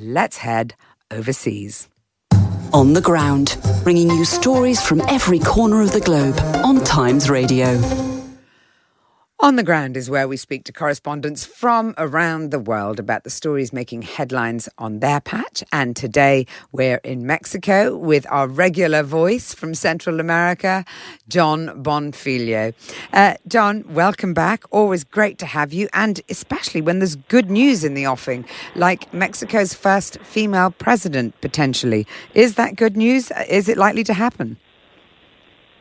let's head overseas. On the ground, bringing you stories from every corner of the globe on Times Radio. On the Ground is where we speak to correspondents from around the world about the stories making headlines on their patch. And today we're in Mexico with our regular voice from Central America, Jon Bonfiglio. Uh, Jon, welcome back. Always great to have you, and especially when there's good news in the offing, like Mexico's first female president potentially. Is that good news? Is it likely to happen?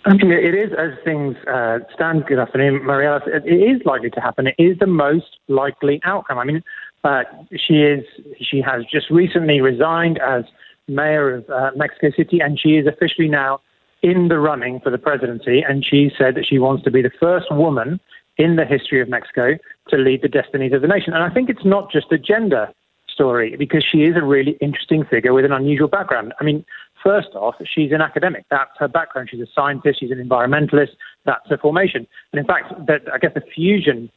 It is as things uh, stand. Good afternoon, Mariella. It is likely to happen. It is the most likely outcome. I mean, uh, she is. She has just recently resigned as mayor of uh, Mexico City, and she is officially now in the running for the presidency. And she said that she wants to be the first woman in the history of Mexico to lead the destinies of the nation. And I think it's not just a gender story because she is a really interesting figure with an unusual background. I mean, First off, she's an academic. That's her background. She's a scientist. She's an environmentalist. That's her formation. And in fact, that, I guess the fusion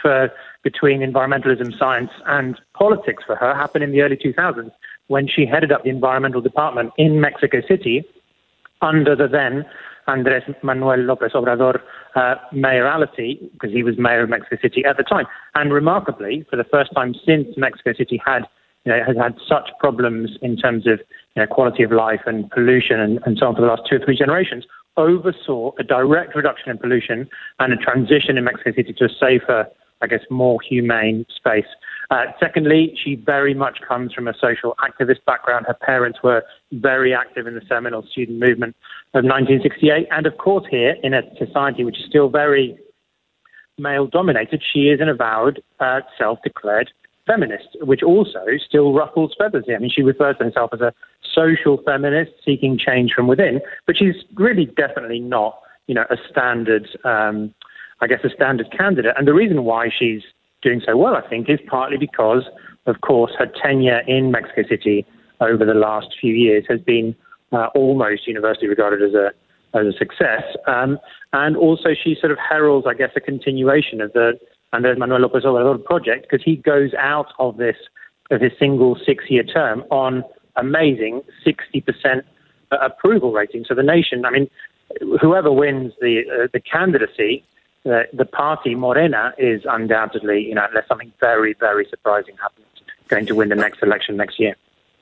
for, between environmentalism, science, and politics for her happened in the early 2000s when she headed up the environmental department in Mexico City under the then Andres Manuel Lopez Obrador uh, mayoralty, because he was mayor of Mexico City at the time. And remarkably, for the first time since Mexico City had you know, has had such problems in terms of you know, quality of life and pollution and, and so on for the last two or three generations, oversaw a direct reduction in pollution and a transition in Mexico City to a safer, I guess, more humane space. Uh, secondly, she very much comes from a social activist background. Her parents were very active in the seminal student movement of 1968. And of course, here in a society which is still very male dominated, she is an avowed uh, self declared feminist, which also still ruffles feathers here. I mean, she refers to herself as a social feminist seeking change from within, but she's really definitely not, you know, a standard, um, I guess, a standard candidate. And the reason why she's doing so well, I think, is partly because, of course, her tenure in Mexico City over the last few years has been uh, almost universally regarded as a as a success. Um, and also, she sort of heralds, I guess, a continuation of the Andres Manuel Lopez Obrador project because he goes out of this of his single six-year term on amazing 60% approval rating. So the nation, I mean, whoever wins the uh, the candidacy, uh, the party Morena is undoubtedly, you know, unless something very very surprising happens, going to win the next election next year.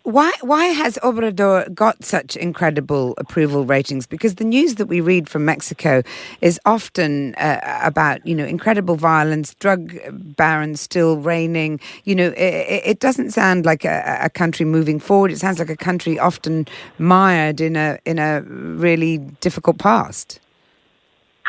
Why why has Obrador got such incredible approval ratings? Because the news that we read from Mexico is often uh, about you know incredible violence, drug barons still reigning. You know, it, it doesn't sound like a, a, country moving forward. It sounds like a country often mired in a in a really difficult past.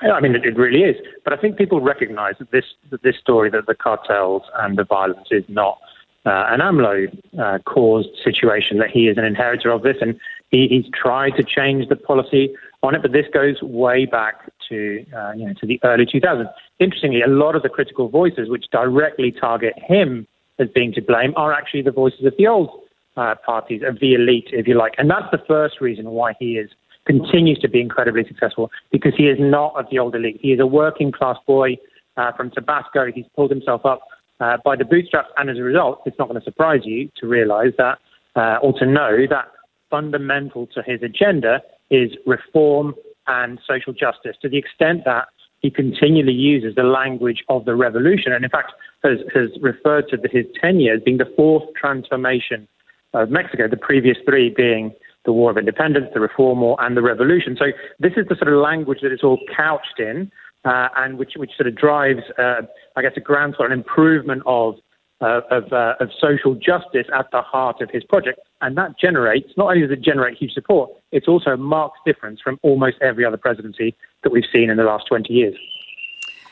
I mean, it, it really is. But I think people recognise that this that this story, that the cartels and the violence, is not uh, an AMLO uh, caused situation, that he is an inheritor of this, and he, he's tried to change the policy on it, but this goes way back to uh, you know to the early 2000s. Interestingly, a lot of the critical voices which directly target him as being to blame are actually the voices of the old uh, parties, of the elite, if you like, and that's the first reason why he is continues to be incredibly successful because he is not of the old elite. He is a working class boy uh, from Tabasco. He's pulled himself up uh, by the bootstraps, and as a result, it's not going to surprise you to realize that uh, or to know that fundamental to his agenda is reform and social justice to the extent that he continually uses the language of the revolution and in fact has, has referred to his tenure as being the fourth transformation of Mexico, the previous three being the War of Independence, the Reform War, and the Revolution. So this is the sort of language that it's all couched in uh, and which, which sort of drives, uh, I guess, a groundswell, an improvement of uh, of, uh, of social justice at the heart of his project. And that generates, not only does it generate huge support, it's also a marked difference from almost every other presidency that we've seen in the last 20 years.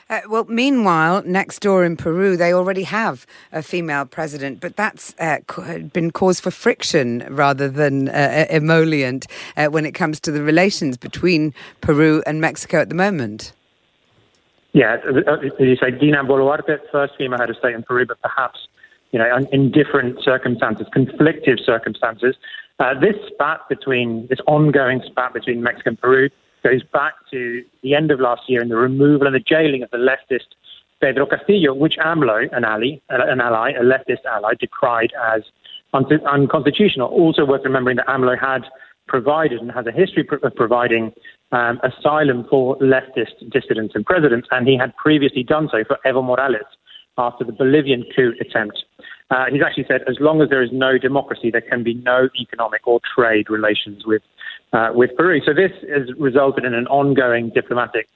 Uh, well, meanwhile, next door in Peru, they already have a female president, but that's uh, been cause for friction rather than emollient when it comes to the relations between Peru and Mexico at the moment. Yeah, as you say, Dina Boluarte, first female head of state in Peru, but perhaps you know in different circumstances, conflictive circumstances. Uh, this spat between this ongoing spat between Mexico and Peru goes back to the end of last year and the removal and the jailing of the leftist Pedro Castillo, which AMLO, an ally, an ally, a leftist ally, decried as un- unconstitutional. Also worth remembering that AMLO had provided and has a history of providing um, asylum for leftist dissidents and presidents, and he had previously done so for Evo Morales after the Bolivian coup attempt. Uh, he's actually said, as long as there is no democracy, there can be no economic or trade relations with uh, with Peru. So this has resulted in an ongoing diplomatic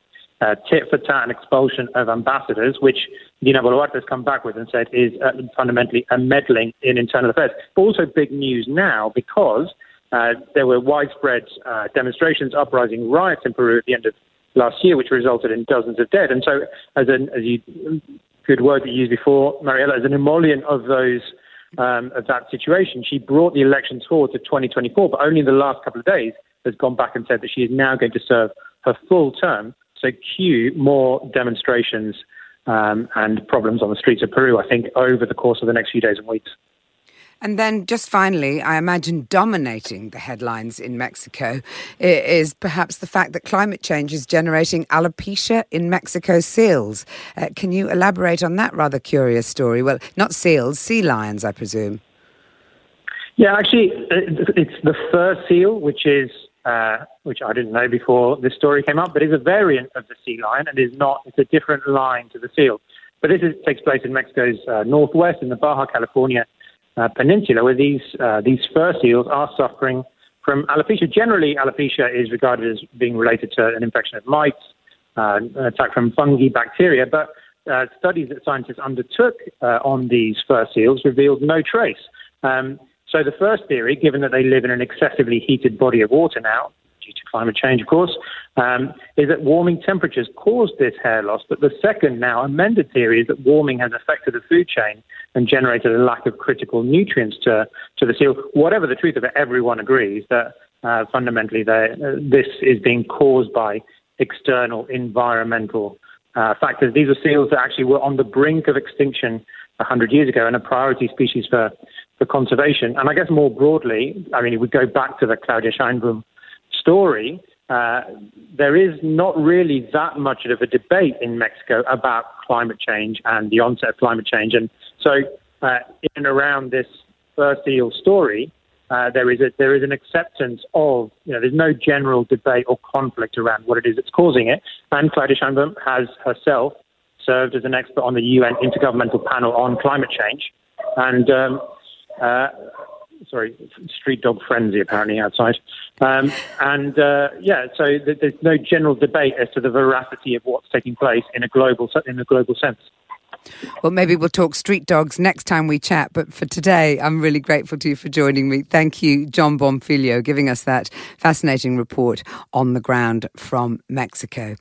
uh, tit for tat and expulsion of ambassadors, which Dina Boluarte has come back with and said is uh, fundamentally a meddling in internal affairs. But also big news now because uh, there were widespread uh, demonstrations, uprising, riots in Peru at the end of last year, which resulted in dozens of dead. And so, as, an, as you good word that you used before, Mariella, as an emollient of those um, of that situation, she brought the elections forward to 2024, but only in the last couple of days has gone back and said that she is now going to serve her full term. So cue more demonstrations um, and problems on the streets of Peru, I think, over the course of the next few days and weeks. And then, just finally, I imagine dominating the headlines in Mexico is perhaps the fact that climate change is generating alopecia in Mexico's seals. Uh, can you elaborate on that rather curious story? Well, not seals, sea lions, I presume. Yeah, actually, it's the fur seal, which is uh, which I didn't know before this story came up, but is a variant of the sea lion and is not. It's a different line to the seal. But this is, takes place in Mexico's uh, northwest, in the Baja California uh, Peninsula, where these uh, these fur seals are suffering from alopecia. Generally, alopecia is regarded as being related to an infection of mites, uh, an attack from fungi, bacteria, but uh, studies that scientists undertook uh, on these fur seals revealed no trace. Um, so the first theory, given that they live in an excessively heated body of water now, due to climate change, of course, um, is that warming temperatures caused this hair loss. But the second, now amended theory, is that warming has affected the food chain and generated a lack of critical nutrients to, to the seal. Whatever the truth of it, everyone agrees that uh, fundamentally uh, this is being caused by external environmental uh, factors. These are seals that actually were on the brink of extinction 100 years ago and a priority species for, for conservation. And I guess more broadly, I mean, we go back to the Claudia Sheinbaum story, uh, there is not really that much of a debate in Mexico about climate change and the onset of climate change. And so, uh, in and around this fur seal story, uh, there is a, there is an acceptance of you know there's no general debate or conflict around what it is that's causing it. And Claudia Sheinbaum has herself served as an expert on the UN Intergovernmental Panel on Climate Change, and um, uh, sorry, street dog frenzy apparently outside. Um, and uh, yeah, so th- there's no general debate as to the veracity of what's taking place in a global in a global sense. Well, maybe we'll talk street dogs next time we chat. But for today, I'm really grateful to you for joining me. Thank you, Jon Bonfiglio, giving us that fascinating report on the ground from Mexico.